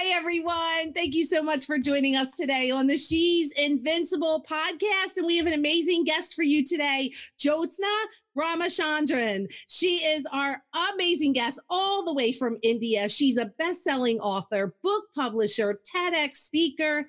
Hey everyone, thank you so much for joining us today on the She's Invincible podcast. And we have an amazing guest for you today, Jyotsna Ramachandran. She is our amazing guest all the way from India. She's a best-selling author, book publisher, TEDx speaker,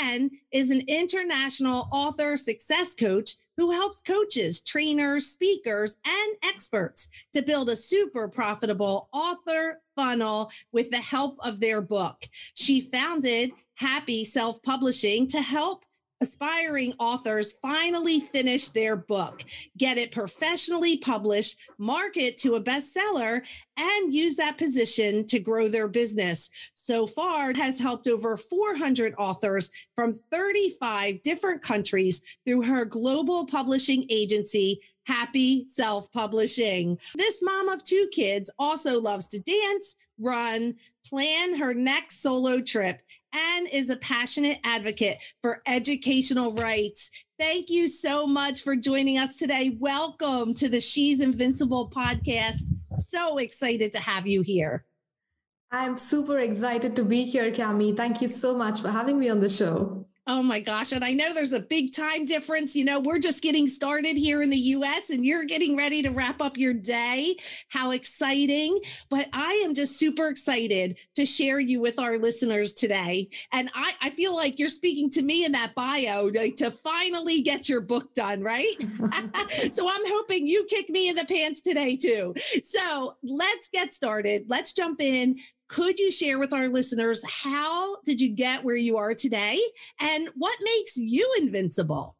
and is an international author success coach who helps coaches, trainers, speakers, and experts to build a super profitable author funnel with the help of their book. She founded Happy Self Publishing to help aspiring authors finally finish their book, get it professionally published, market to a bestseller, and use that position to grow their business. So far, has helped over 400 authors from 35 different countries through her global publishing agency, Happy Self Publishing. This mom of two kids also loves to dance, run, plan her next solo trip, and is a passionate advocate for educational rights. Thank you so much for joining us today. Welcome to the She's Invincible podcast. So excited to have you here. I'm super excited to be here, Cami. Thank you so much for having me on the show. Oh my gosh. And I know there's a big time difference. You know, we're just getting started here in the US and you're getting ready to wrap up your day. How exciting. But I am just super excited to share you with our listeners today. And I, I feel like you're speaking to me in that bio like, to finally get your book done, right? so I'm hoping you kick me in the pants today too. So let's get started. Let's jump in. Could you share with our listeners how did you get where you are today and what makes you invincible?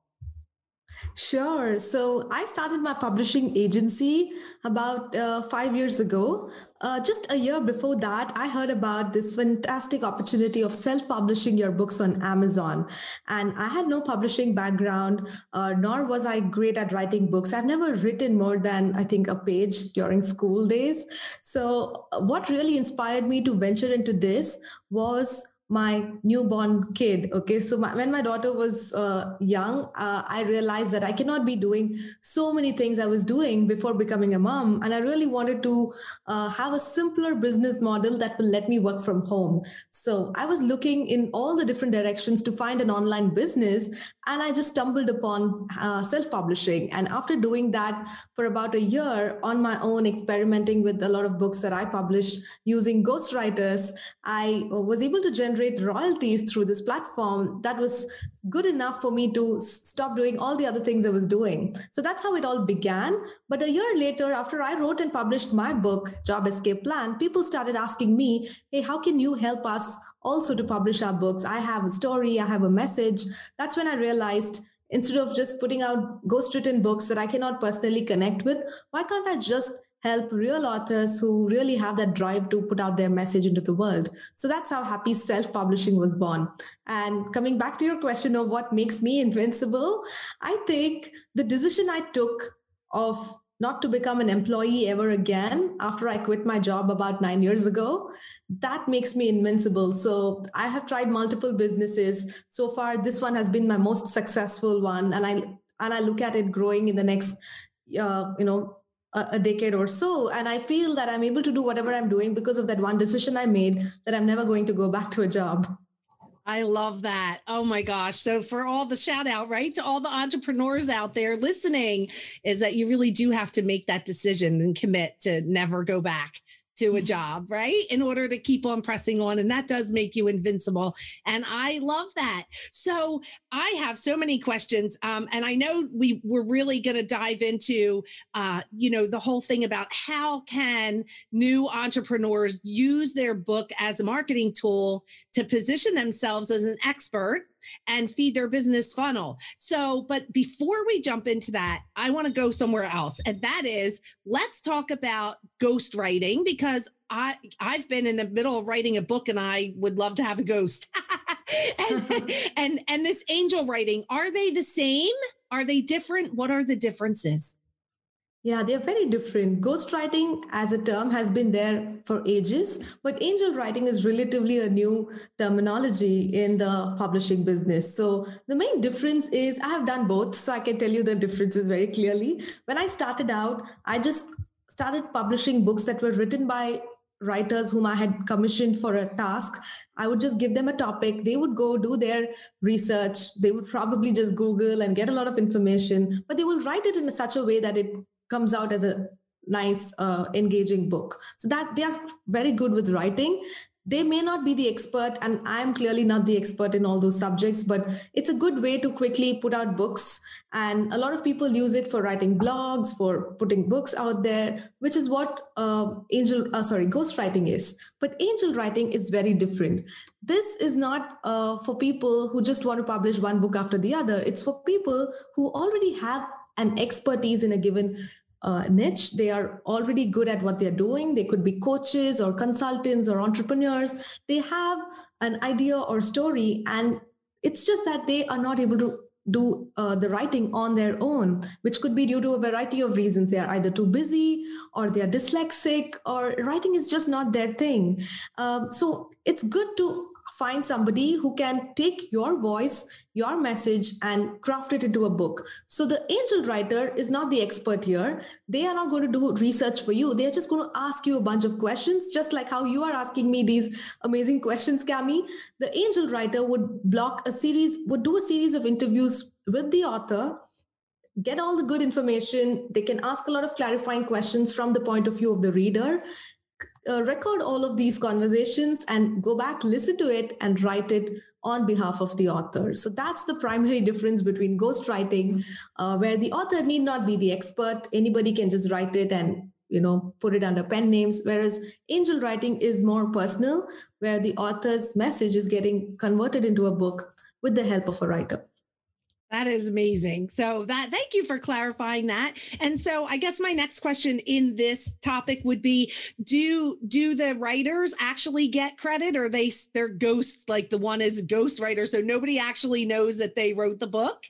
Sure. So I started my publishing agency about uh, five years ago. Uh, just a year before that, I heard about this fantastic opportunity of self publishing your books on Amazon. And I had no publishing background, uh, nor was I great at writing books. I've never written more than, I think, a page during school days. So, what really inspired me to venture into this was my newborn kid okay? So my, when my daughter was uh, young uh, i realized that i cannot be doing so many things i was doing before becoming a mom. And i really wanted to uh, have a simpler business model that will let me work from home. So i was looking in all the different directions to find an online business and i just stumbled upon uh, self-publishing. And after doing that for about a year on my own experimenting with a lot of books that i published using ghostwriters i was able to generate royalties through this platform that was good enough for me to stop doing all the other things I was doing. So that's how it all began. But a year later, after I wrote and published my book, Job Escape Plan, people started asking me, hey, how can you help us also to publish our books? I have a story, I have a message. That's when I realized instead of just putting out ghost written books that I cannot personally connect with, why can't I just help real authors who really have that drive to put out their message into the world. So that's how Happy Self Publishing was born. And coming back to your question of what makes me invincible, I think the decision I took of not to become an employee ever again after I quit my job about nine years ago, that makes me invincible. So I have tried multiple businesses. So far, this one has been my most successful one. And I and I look at it growing in the next uh, you know a, decade or so and i feel that i'm able to do whatever i'm doing because of that one decision i made that i'm never going to go back to a job I love that. Oh my gosh. So, for all the shout out, right, to all the entrepreneurs out there listening, is that you really do have to make that decision and commit to never go back to a job, right? In order to keep on pressing on. And that does make you invincible. And I love that. So I have so many questions. Um, and I know we we're really going to dive into, uh, you know, the whole thing about how can new entrepreneurs use their book as a marketing tool to position themselves as an expert and feed their business funnel. So, but before we jump into that, I want to go somewhere else. And that is let's talk about ghostwriting because I I've been in the middle of writing a book and I would love to have a ghost. and, and and this angel writing, are they the same? Are they different? What are the differences? Yeah, they're very different. Ghostwriting as a term has been there for ages, but angel writing is relatively a new terminology in the publishing business. So the main difference is I have done both, so I can tell you the differences very clearly. When I started out, I just started publishing books that were written by writers whom I had commissioned for a task. I would just give them a topic. They would go do their research. They would probably just Google and get a lot of information, but they will write it in such a way that it comes out as a nice uh, engaging book. So that they are very good with writing. They may not be the expert and i'm clearly not the expert in all those subjects but it's a good way to quickly put out books. And a lot of people use it for writing blogs for putting books out there which is what uh, angel uh, sorry ghost writing is. But angel writing is very different. This is not uh, for people who just want to publish one book after the other. It's for people who already have an expertise in a given uh, niche. They are already good at what they're doing. They could be coaches or consultants or entrepreneurs. They have an idea or story, and it's just that they are not able to do uh, the writing on their own, which could be due to a variety of reasons. They are either too busy or they are dyslexic or writing is just not their thing. Um, so it's good to find somebody who can take your voice, your message, and craft it into a book. So the angel writer is not the expert here. They are not going to do research for you. They are just going to ask you a bunch of questions, just like how you are asking me these amazing questions, Cami. The angel writer would block a series, would do a series of interviews with the author get all the good information. They can ask a lot of clarifying questions from the point of view of the reader uh, record all of these conversations and go back, listen to it, and write it on behalf of the author. So that's the primary difference between ghostwriting, uh, where the author need not be the expert. Anybody can just write it and you know put it under pen names whereas angel writing is more personal where the author's message is getting converted into a book with the help of a writer that is amazing. So that thank you for clarifying that. And so I guess my next question in this topic would be do do the writers actually get credit or they they're ghosts like the one is ghost writer so nobody actually knows that they wrote the book?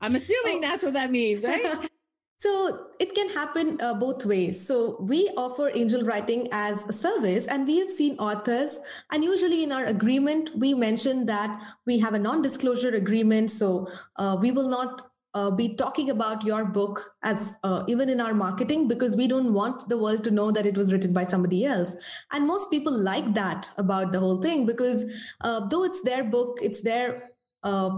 I'm assuming oh. that's what that means, right? So it can happen uh, both ways. So we offer angel writing as a service, and we have seen authors, and usually in our agreement, we mention that we have a non disclosure agreement. So uh, we will not uh, be talking about your book as uh, even in our marketing because we don't want the world to know that it was written by somebody else and most people like that about the whole thing because uh, though it's their book it's their uh,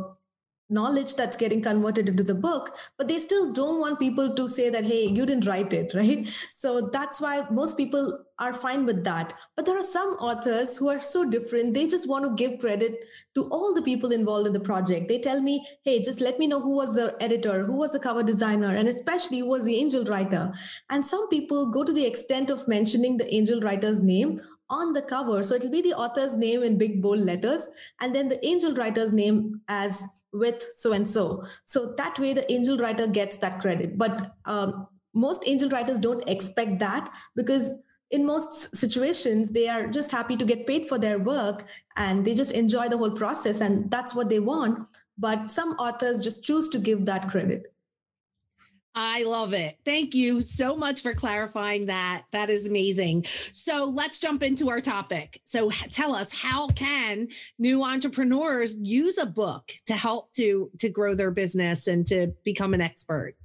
knowledge that's getting converted into the book but they still don't want people to say that hey you didn't write it right? So that's why most people are fine with that. But there are some authors who are so different. They just want to give credit to all the people involved in the project. They tell me hey just let me know who was the editor who was the cover designer and especially who was the angel writer. And some people go to the extent of mentioning the angel writer's name on the cover. So it'll be the author's name in big bold letters and then the angel writer's name as with so and so. So that way the angel writer gets that credit. But um, most angel writers don't expect that because in most situations they are just happy to get paid for their work and they just enjoy the whole process and that's what they want but some authors just choose to give that credit I love it. Thank you so much for clarifying that. That is amazing. So let's jump into our topic. So tell us how can new entrepreneurs use a book to help to to grow their business and to become an expert?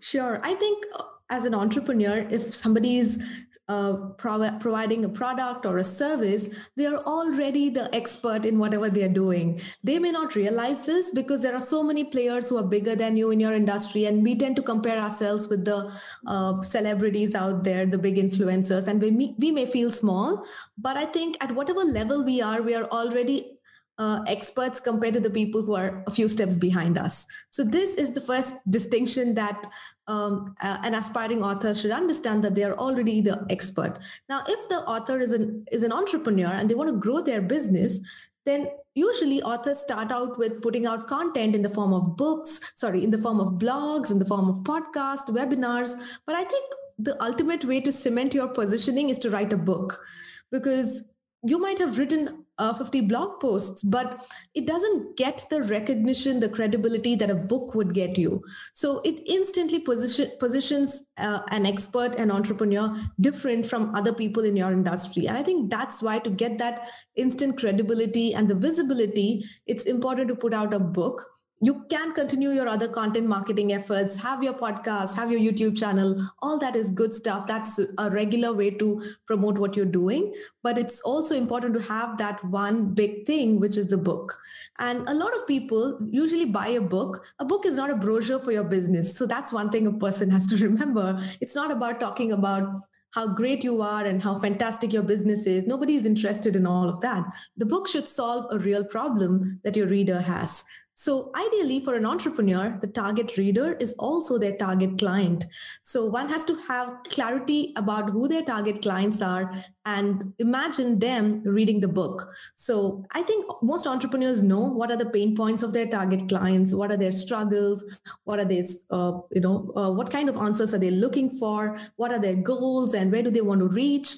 Sure. I think uh, as an entrepreneur, if somebody is uh, pro- providing a product or a service, they are already the expert in whatever they are doing. They may not realize this because there are so many players who are bigger than you in your industry, and we tend to compare ourselves with the uh, celebrities out there, the big influencers, and we we may feel small. But I think at whatever level we are, we are already uh, experts compared to the people who are a few steps behind us. So, this is the first distinction that um, uh, an aspiring author should understand that they are already the expert. Now, if the author is an is an entrepreneur and they want to grow their business, then usually authors start out with putting out content in the form of books, sorry, in the form of blogs, in the form of podcast, webinars. But I think the ultimate way to cement your positioning is to write a book because you might have written uh, 50 blog posts, but it doesn't get the recognition, the credibility that a book would get you. So it instantly position, positions uh, an expert, an entrepreneur different from other people in your industry. And I think that's why to get that instant credibility and the visibility, it's important to put out a book you can continue your other content marketing efforts have your podcast have your youtube channel all that is good stuff that's a regular way to promote what you're doing but it's also important to have that one big thing which is the book and a lot of people usually buy a book a book is not a brochure for your business so that's one thing a person has to remember it's not about talking about how great you are and how fantastic your business is. Nobody is interested in all of that. The book should solve a real problem that your reader has. So, ideally, for an entrepreneur, the target reader is also their target client. So, one has to have clarity about who their target clients are and imagine them reading the book. So, I think most entrepreneurs know what are the pain points of their target clients, what are their struggles, what are their, uh, you know, uh, what kind of answers are they looking for, what are their goals, and where do they want to reach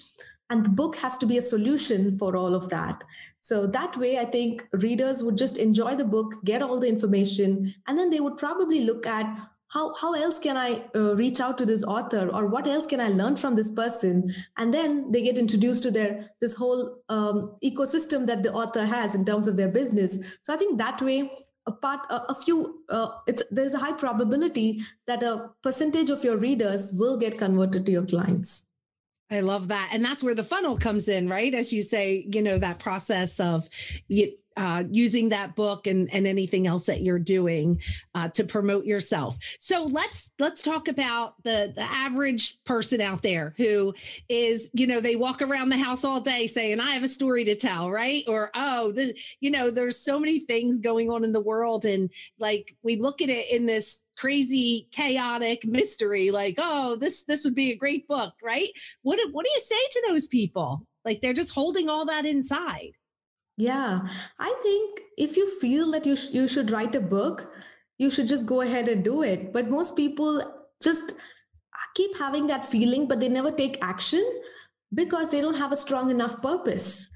and the book has to be a solution for all of that so that way i think readers would just enjoy the book get all the information and then they would probably look at how, how else can I uh, reach out to this author or what else can I learn from this person? And then they get introduced to their this whole um, ecosystem that the author has in terms of their business. So I think that way, a part, a, a few, uh, it's there's a high probability that a percentage of your readers will get converted to your clients. I love that. And that's where the funnel comes in, right? As you say, you know, that process of uh, using that book and, and anything else that you're doing uh, to promote yourself. So let's let's talk about the the average person out there who is you know they walk around the house all day saying I have a story to tell, right? Or oh, this, you know, there's so many things going on in the world, and like we look at it in this crazy chaotic mystery like oh this this would be a great book right what what do you say to those people like they're just holding all that inside yeah, I think if you feel that you sh- you should write a book, you should just go ahead and do it. But most people just keep having that feeling, but they never take action because they don't have a strong enough purpose.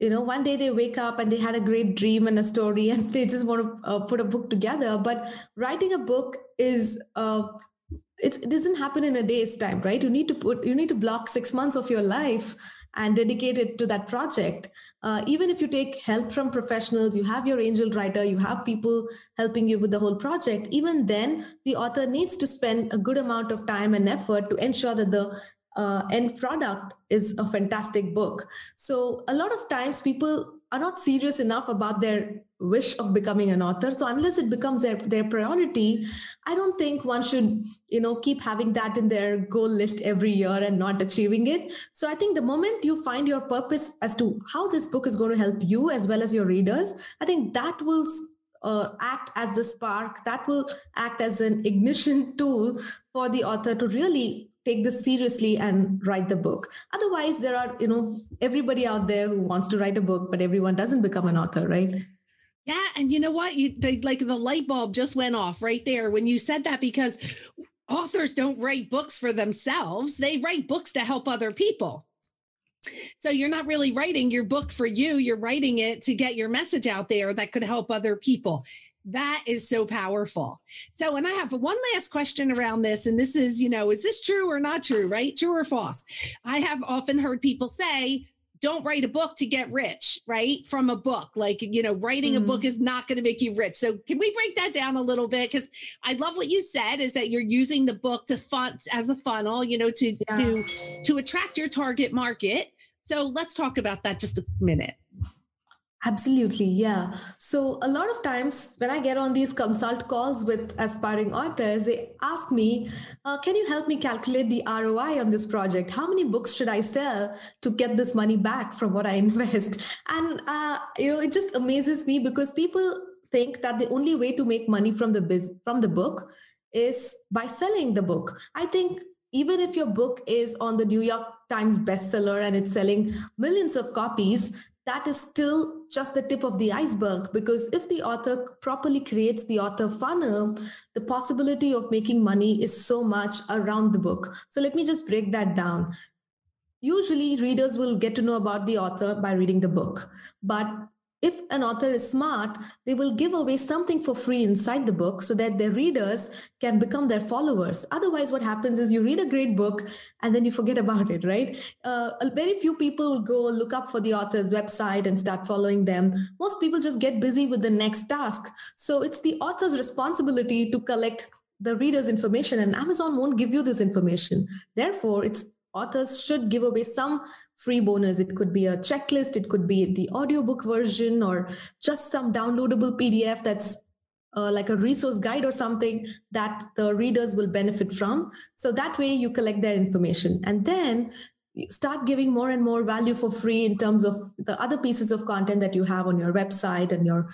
You know, one day they wake up and they had a great dream and a story, and they just want to uh, put a book together. But writing a book is uh, it doesn't happen in a day's time, right? You need to put you need to block six months of your life and dedicate it to that project. Uh, even if you take help from professionals, you have your angel writer, you have people helping you with the whole project, even then, the author needs to spend a good amount of time and effort to ensure that the uh, end product is a fantastic book. So, a lot of times people are not serious enough about their wish of becoming an author. So unless it becomes their, their priority i don't think one should you know keep having that in their goal list every year and not achieving it. So i think the moment you find your purpose as to how this book is going to help you as well as your readers i think that will uh, act as the spark that will act as an ignition tool for the author to really take this seriously and write the book. Otherwise there are you know everybody out there who wants to write a book but everyone doesn't become an author right? Yeah and you know what? You they, like the light bulb just went off right there when you said that because authors don't write books for themselves. They write books to help other people. So you're not really writing your book for you. You're writing it to get your message out there that could help other people that is so powerful. So, and I have one last question around this. And this is, you know, is this true or not true, right? True or false? I have often heard people say, don't write a book to get rich, right? From a book. Like, you know, writing mm. a book mm. is not going to make you rich. So can we break that down a little bit? Because I love what you said is that you're using the book to fund as a funnel, you know, to yeah. to to attract your target market. So let's talk about that just a minute. Absolutely, yeah. So a lot of times when I get on these consult calls with aspiring authors, they ask me, uh, "Can you help me calculate the ROI on this project? How many books should I sell to get this money back from what I invest?" And uh, you know, it just amazes me because people think that the only way to make money from the biz from the book is by selling the book. I think even if your book is on the New York Times bestseller and it's selling millions of copies, that is still just the tip of the iceberg because if the author properly creates the author funnel, the possibility of making money is so much around the book. So let me just break that down. Usually, readers will get to know about the author by reading the book. But if an author is smart, they will give away something for free inside the book so that their readers can become their followers. Otherwise, what happens is you read a great book and then you forget about it, right? Uh, very few people will go look up for the author's website and start following them. Most people just get busy with the next task. So it's the author's responsibility to collect the reader's information, and Amazon won't give you this information. Therefore, it's authors should give away some free bonus. It could be a checklist, it could be the audiobook version, or just some downloadable PDF that's uh, like a resource guide or something that the readers will benefit from. So that way you collect their information. And then start giving more and more value for free in terms of the other pieces of content that you have on your website and your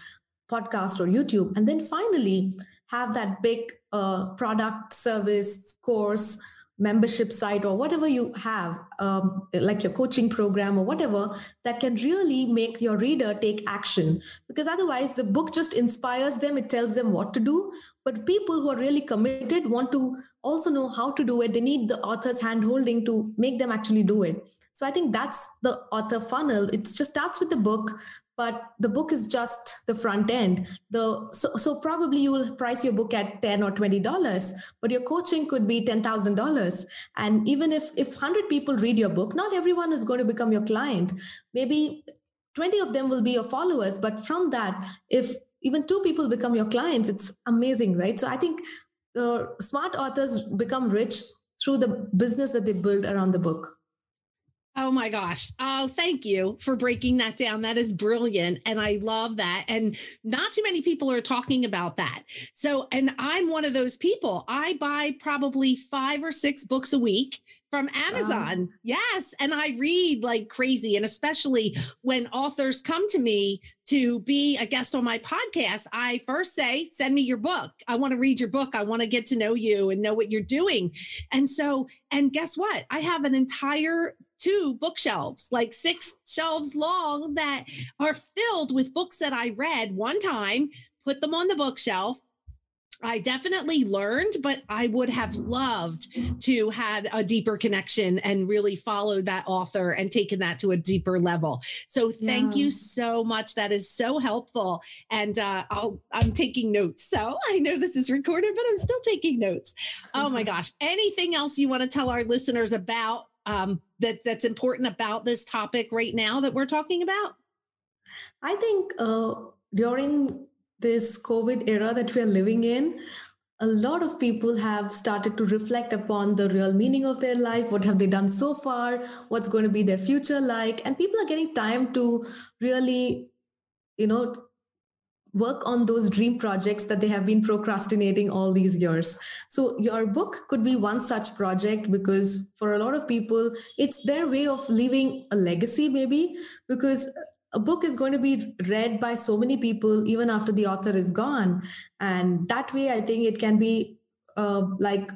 podcast or YouTube. And then finally, have that big uh, product, service, course membership site or whatever you have, um, like your coaching program or whatever, that can really make your reader take action. Because otherwise, the book just inspires them, it tells them what to do. But people who are really committed want to also know how to do it. They need the author's hand holding to make them actually do it. So I think that's the author funnel. It just starts with the book, but the book is just the front end. The so, so probably you will price your book at 10 or 20 dollars but your coaching could be $10000 and even if if 100 people read your book not everyone is going to become your client. Maybe 20 of them will be your followers but from that if even two people become your clients it's amazing right? So i think uh, smart authors become rich through the business that they build around the book Oh my gosh. Oh, thank you for breaking that down. That is brilliant. And I love that. And not too many people are talking about that. So, and I'm one of those people. I buy probably five or six books a week from Amazon. Yes. And I read like crazy. And especially when authors come to me to be a guest on my podcast, I first say, send me your book. I want to read your book. I want to get to know you and know what you're doing. And so, and guess what? I have an entire two bookshelves, like six shelves long, that are filled with books that I read one time, put them on the bookshelf, I definitely learned, but I would have loved to had a deeper connection and really followed that author and taken that to a deeper level. So thank yeah. you so much. That is so helpful. And uh, i am taking notes. So I know this is recorded, but I'm still taking notes. Oh my gosh. Anything else you want to tell our listeners about um, that that's important about this topic right now that we're talking about? I think uh, during this COVID era that we are living in, a lot of people have started to reflect upon the real meaning of their life. What have they done so far? What's going to be their future like? And people are getting time to really, you know, work on those dream projects that they have been procrastinating all these years. So, your book could be one such project because for a lot of people, it's their way of leaving a legacy, maybe, because a book is going to be read by so many people even after the author is gone and that way i think it can be uh, like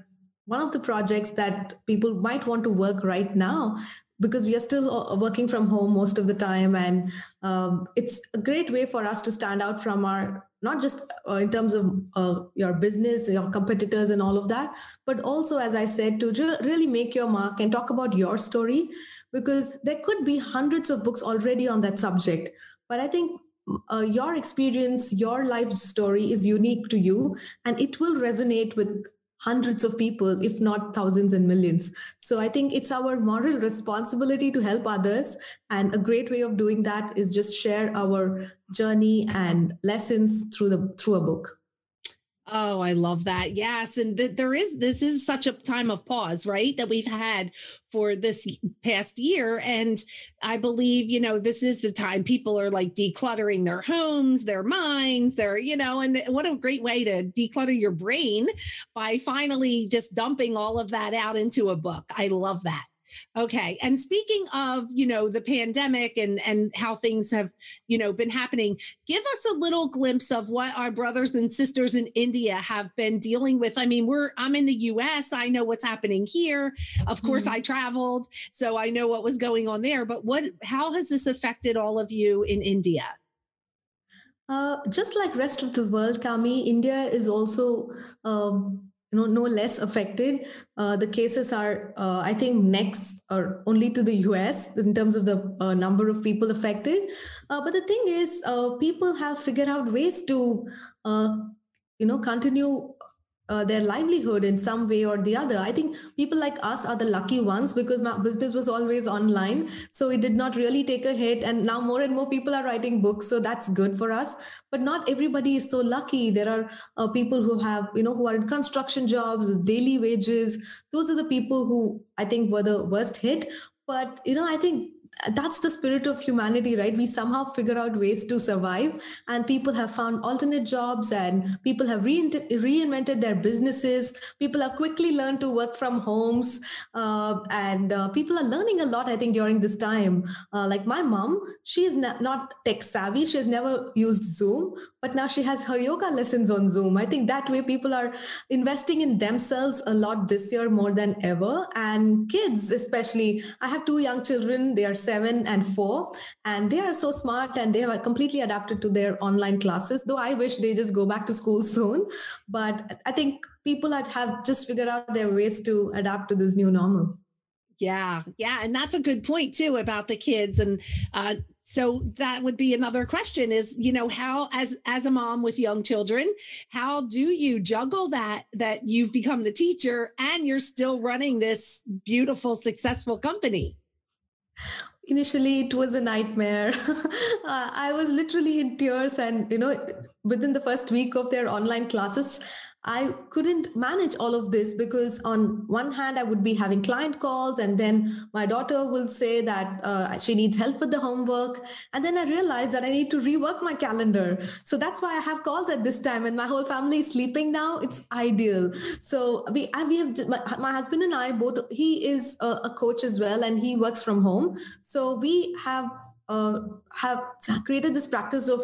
one of the projects that people might want to work right now because we are still uh, working from home most of the time and um, it's a great way for us to stand out from our not just uh, in terms of uh, your business your competitors and all of that but also as i said to really make your mark and talk about your story because there could be hundreds of books already on that subject. But i think uh, your experience your life story is unique to you and it will resonate with hundreds of people, if not thousands and millions. So I think it's our moral responsibility to help others. And a great way of doing that is just share our journey and lessons through the through a book. Oh, I love that. Yes. And th- there is, this is such a time of pause, right? That we've had for this past year. And I believe, you know, this is the time people are like decluttering their homes, their minds, their, you know, and what a great way to declutter your brain by finally just dumping all of that out into a book. I love that. Okay. And speaking of, you know, the pandemic and and how things have, you know, been happening, give us a little glimpse of what our brothers and sisters in India have been dealing with. I mean, we're I'm in the US, I know what's happening here. Of course, mm-hmm. I traveled, so I know what was going on there, but what how has this affected all of you in India? Uh, just like rest of the world, Cami, India is also um, you know, no less affected. Uh, the cases are, uh, I think, next or only to the US in terms of the uh, number of people affected. Uh, but the thing is, uh, people have figured out ways to, uh, you know, continue uh, their livelihood in some way or the other. I think people like us are the lucky ones because my business was always online. So it did not really take a hit. And now more and more people are writing books. So that's good for us. But not everybody is so lucky. There are uh, people who have, you know, who are in construction jobs with daily wages. Those are the people who I think were the worst hit. But, you know, I think that's the spirit of humanity right? We somehow figure out ways to survive and people have found alternate jobs and people have reinvented their businesses. People have quickly learned to work from homes uh, and uh, people are learning a lot i think during this time. Uh, like my mom she is not tech savvy. She has never used zoom but now she has her yoga lessons on zoom. I think that way people are investing in themselves a lot this year more than ever. And kids especially i have two young children. They are seven and four. And they are so smart and they have completely adapted to their online classes though i wish they just go back to school soon. But i think people have just figured out their ways to adapt to this new normal. Yeah yeah and that's a good point too about the kids. And uh, so that would be another question is you know how as as a mom with young children how do you juggle that that you've become the teacher and you're still running this beautiful successful company initially it was a nightmare. Uh, i was literally in tears and you know within the first week of their online classes I couldn't manage all of this because on one hand I would be having client calls and then my daughter will say that uh, she needs help with the homework and then I realized that I need to rework my calendar. So that's why I have calls at this time and my whole family is sleeping now. It's ideal. So we we have my, my husband and I both he is a, a coach as well and he works from home. So we have uh, have created this practice of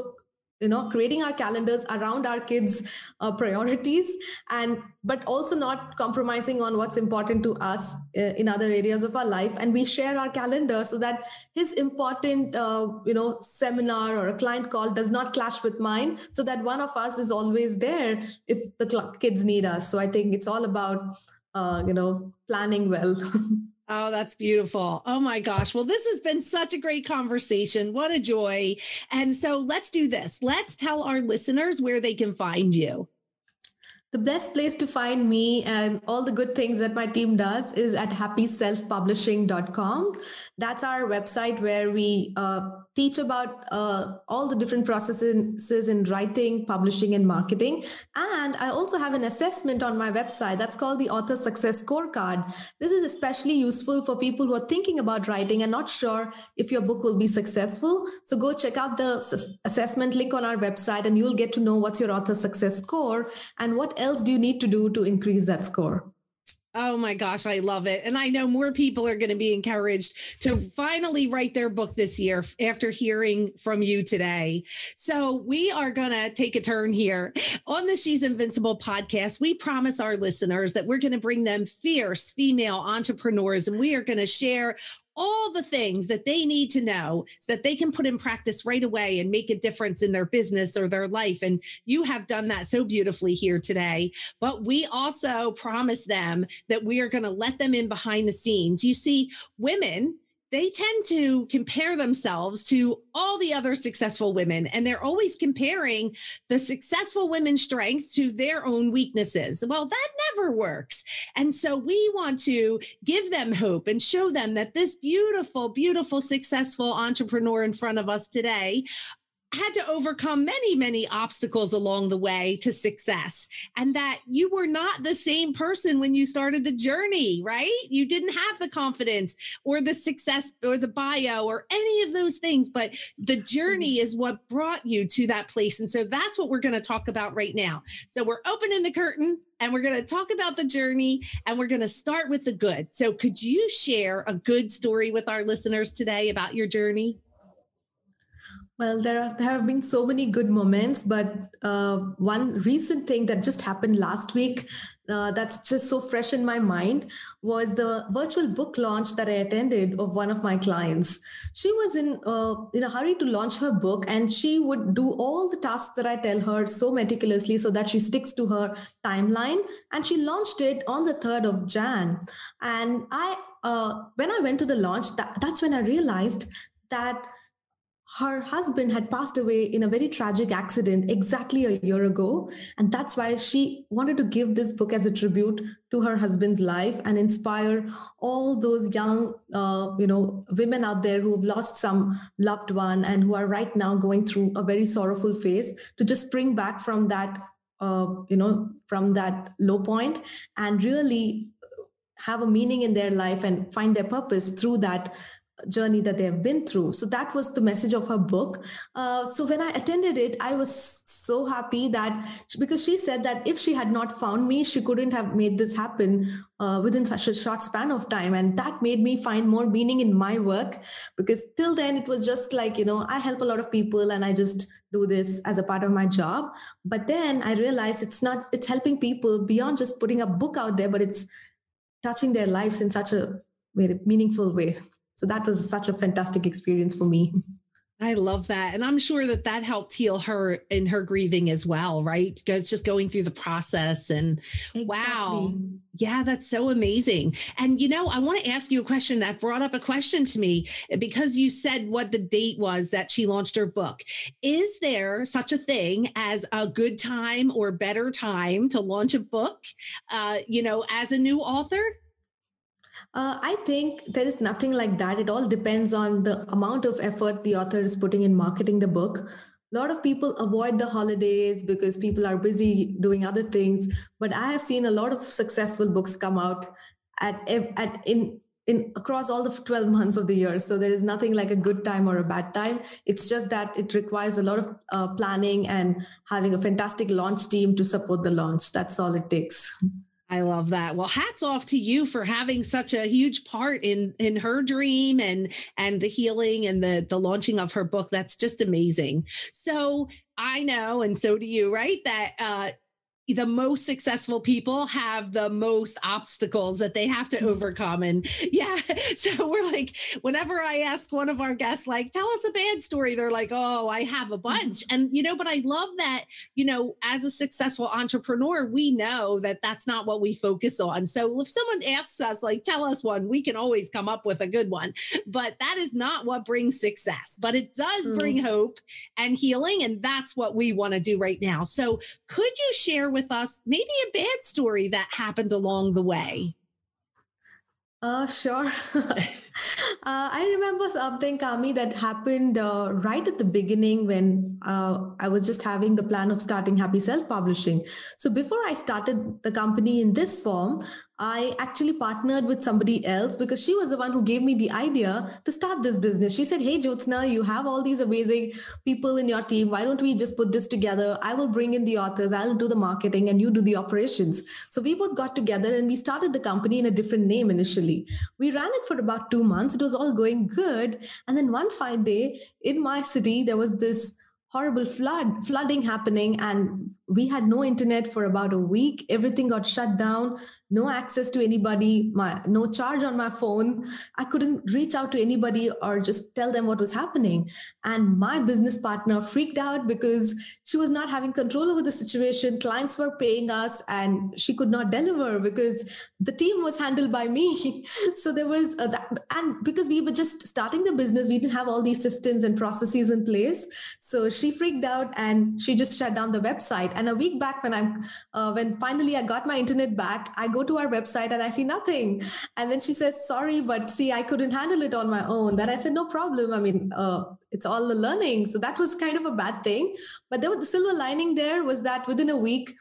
you know creating our calendars around our kids uh, priorities and but also not compromising on what's important to us uh, in other areas of our life. And we share our calendar so that his important uh, you know seminar or a client call does not clash with mine so that one of us is always there if the kids need us. So i think it's all about uh, you know planning well Oh, that's beautiful. Oh my gosh. Well, this has been such a great conversation. What a joy. And so let's do this. Let's tell our listeners where they can find you. The best place to find me and all the good things that my team does is at happyselfpublishing.com. That's our website where we uh, teach about uh, all the different processes in writing, publishing, and marketing. And I also have an assessment on my website that's called the Author Success Scorecard. This is especially useful for people who are thinking about writing and not sure if your book will be successful. So go check out the assessment link on our website and you'll get to know what's your author success score and what else do you need to do to increase that score. Oh my gosh, I love it. And I know more people are going to be encouraged to finally write their book this year after hearing from you today. So, we are going to take a turn here on the She's Invincible podcast. We promise our listeners that we're going to bring them fierce female entrepreneurs and we are going to share all the things that they need to know so that they can put in practice right away and make a difference in their business or their life. And you have done that so beautifully here today. But we also promise them that we are going to let them in behind the scenes. You see, women they tend to compare themselves to all the other successful women and they're always comparing the successful women's strengths to their own weaknesses. Well that never works. And so we want to give them hope and show them that this beautiful beautiful successful entrepreneur in front of us today had to overcome many, many obstacles along the way to success, and that you were not the same person when you started the journey, right? You didn't have the confidence or the success or the bio or any of those things, but the journey is what brought you to that place. And so that's what we're going to talk about right now. So we're opening the curtain and we're going to talk about the journey and we're going to start with the good. So, could you share a good story with our listeners today about your journey? Well, there, are, there have been so many good moments, but uh, one recent thing that just happened last week uh, that's just so fresh in my mind was the virtual book launch that I attended of one of my clients. She was in uh, in a hurry to launch her book, and she would do all the tasks that I tell her so meticulously so that she sticks to her timeline. And she launched it on the third of Jan. And I, uh, when I went to the launch, that, that's when I realized that her husband had passed away in a very tragic accident exactly a year ago. And that's why she wanted to give this book as a tribute to her husband's life and inspire all those young uh, you know women out there who have lost some loved one and who are right now going through a very sorrowful phase to just spring back from that uh, you know from that low point and really have a meaning in their life and find their purpose through that journey that they have been through. So that was the message of her book. Uh, so when I attended it, I was so happy that because she said that if she had not found me, she couldn't have made this happen uh, within such a short span of time. And that made me find more meaning in my work because till then it was just like, you know, I help a lot of people and I just do this as a part of my job. But then I realized it's not, it's helping people beyond just putting a book out there, but it's touching their lives in such a very meaningful way. So that was such a fantastic experience for me. I love that. And I'm sure that that helped heal her in her grieving as well, right? It's just going through the process and exactly. wow. Yeah, that's so amazing. And, you know, I want to ask you a question that brought up a question to me because you said what the date was that she launched her book. Is there such a thing as a good time or better time to launch a book, uh, you know, as a new author? Uh, I think there is nothing like that. It all depends on the amount of effort the author is putting in marketing the book. A lot of people avoid the holidays because people are busy doing other things. But I have seen a lot of successful books come out at at in in across all the 12 months of the year. So there is nothing like a good time or a bad time. It's just that it requires a lot of uh, planning and having a fantastic launch team to support the launch. That's all it takes. I love that. Well, hats off to you for having such a huge part in in her dream and and the healing and the the launching of her book. That's just amazing. So I know, and so do you, right? That uh, the most successful people have the most obstacles that they have to mm. overcome. And yeah so we're like whenever i ask one of our guests like tell us a bad story they're like oh i have a bunch. Mm-hmm. and you know but i love that you know as a successful entrepreneur we know that that's not what we focus on. So if someone asks us like tell us one we can always come up with a good one. But that is not what brings success but it does bring hope and healing and that's what we want to do right now. So could you share with with us maybe a bad story that happened along the way. Uh, sure. uh, I remember something, Cami, that happened uh, right at the beginning when uh, I was just having the plan of starting Happy Self Publishing. So before I started the company in this form, I actually partnered with somebody else because she was the one who gave me the idea to start this business. She said, Hey, Jyotsna, you have all these amazing people in your team. Why don't we just put this together? I will bring in the authors, I'll do the marketing, and you do the operations. So we both got together and we started the company in a different name initially. We ran it for about two months. It was all going good. And then one fine day in my city, there was this horrible flood flooding happening and we had no internet for about a week. Everything got shut down, no access to anybody, my no charge on my phone. I couldn't reach out to anybody or just tell them what was happening. And my business partner freaked out because she was not having control over the situation. Clients were paying us and she could not deliver because the team was handled by me. so there was uh, that, and because we were just starting the business, we didn't have all these systems and processes in place. So she freaked out and she just shut down the website and a week back, when I'm, uh, when finally I got my internet back, I go to our website and I see nothing. And then she says, "Sorry, but see, I couldn't handle it on my own." Then I said, "No problem. I mean, uh, it's all the learning." So that was kind of a bad thing, but there was the silver lining. There was that within a week,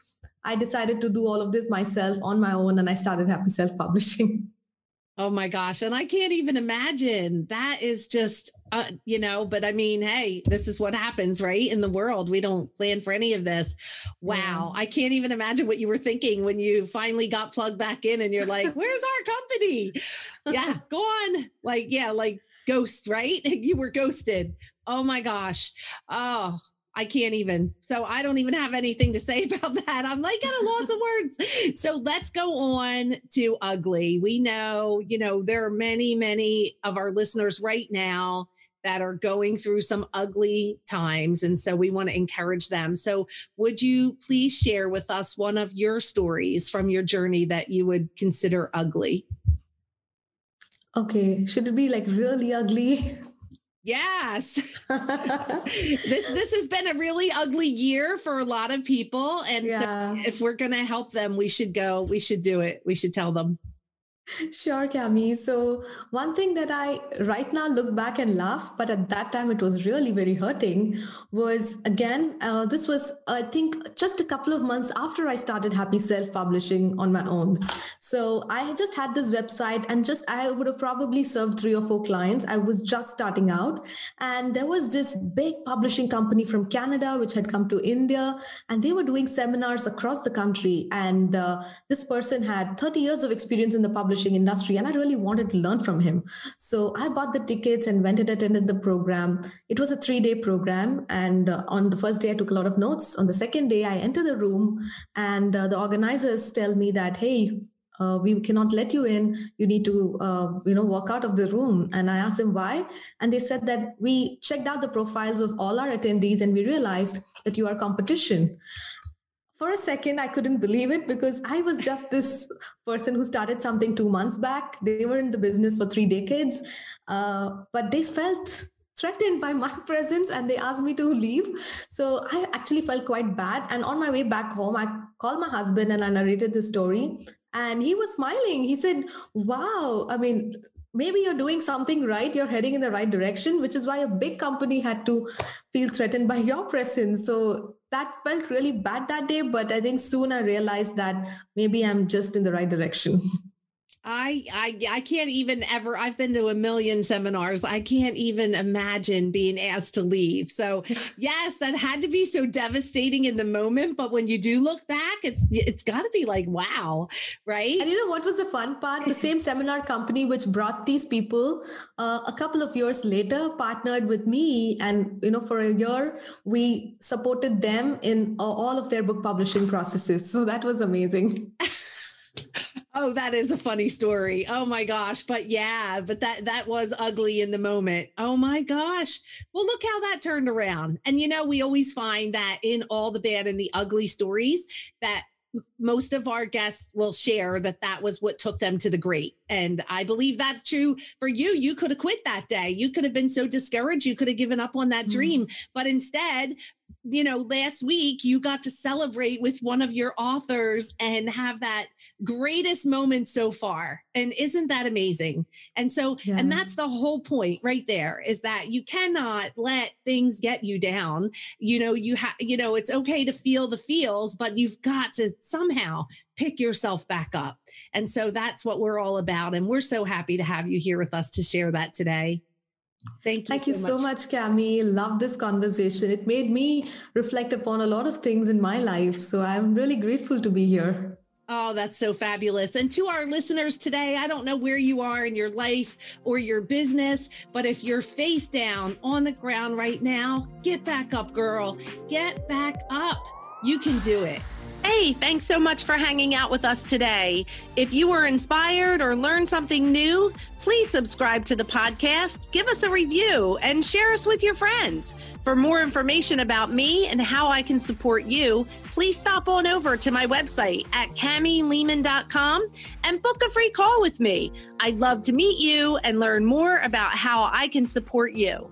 I decided to do all of this myself on my own, and I started Happy Self Publishing. Oh my gosh. And I can't even imagine. That is just, uh, you know, but I mean, hey, this is what happens, right? In the world. We don't plan for any of this. Wow. Yeah. I can't even imagine what you were thinking when you finally got plugged back in and you're like, where's our company? Yeah, go on. Like, yeah, like ghost, right? You were ghosted. Oh my gosh. Oh, I can't even. So I don't even have anything to say about that. I'm like at a loss of words. So let's go on to ugly. We know, you know, there are many, many of our listeners right now that are going through some ugly times. And so we want to encourage them. So would you please share with us one of your stories from your journey that you would consider ugly? Okay. Should it be like really ugly? Yes. this this has been a really ugly year for a lot of people and yeah. so if we're going to help them we should go we should do it. We should tell them. Sure, Cami. So, one thing that I right now look back and laugh, but at that time it was really very hurting, was again, uh, this was, I think, just a couple of months after I started Happy Self Publishing on my own. So, I just had this website and just I would have probably served three or four clients. I was just starting out. And there was this big publishing company from Canada which had come to India and they were doing seminars across the country. And uh, this person had 30 years of experience in the publishing publishing industry and I really wanted to learn from him. So I bought the tickets and went and attended the program. It was a three day program. And uh, on the first day, I took a lot of notes. On the second day, I enter the room and uh, the organizers tell me that, hey, uh, we cannot let you in you need to uh, you know walk out of the room and i asked them why and they said that we checked out the profiles of all our attendees and we realized that you are competition for a second i couldn't believe it because i was just this person who started something two months back. They were in the business for three decades uh, but they felt threatened by my presence and they asked me to leave. So i actually felt quite bad. And on my way back home i called my husband and i narrated the story. And he was smiling. He said wow. I mean maybe you're doing something right you're heading in the right direction which is why a big company had to feel threatened by your presence. So that felt really bad that day but i think soon i realized that maybe i'm just in the right direction I, I I can't even ever I've been to a million seminars. I can't even imagine being asked to leave. So yes, that had to be so devastating in the moment, but when you do look back, it's it's got to be like wow, right? And you know what was the fun part? The same seminar company which brought these people uh, a couple of years later partnered with me and you know for a year we supported them in all of their book publishing processes. So that was amazing. Oh, that is a funny story. Oh my gosh. But yeah, but that that was ugly in the moment. Oh my gosh. Well, look how that turned around. And you know, we always find that in all the bad and the ugly stories that most of our guests will share that that was what took them to the great. And I believe that true for you. You could have quit that day. You could have been so discouraged. You could have given up on that mm. dream. But instead, you know, last week you got to celebrate with one of your authors and have that greatest moment so far. And isn't that amazing? And so, yeah. and that's the whole point right there is that you cannot let things get you down. You know, you have, you know, it's okay to feel the feels, but you've got to somehow pick yourself back up. And so that's what we're all about. And we're so happy to have you here with us to share that today. Thank you. Thank so you so much, Cami. Love this conversation. It made me reflect upon a lot of things in my life. So I'm really grateful to be here. Oh, that's so fabulous. And to our listeners today, I don't know where you are in your life or your business, but if you're face down on the ground right now, get back up, girl. Get back up You can do it. Hey, thanks so much for hanging out with us today. If you were inspired or learned something new, please subscribe to the podcast, give us a review, and share us with your friends. For more information about me and how I can support you, please stop on over to my website at camilehman.com and book a free call with me. I'd love to meet you and learn more about how I can support you.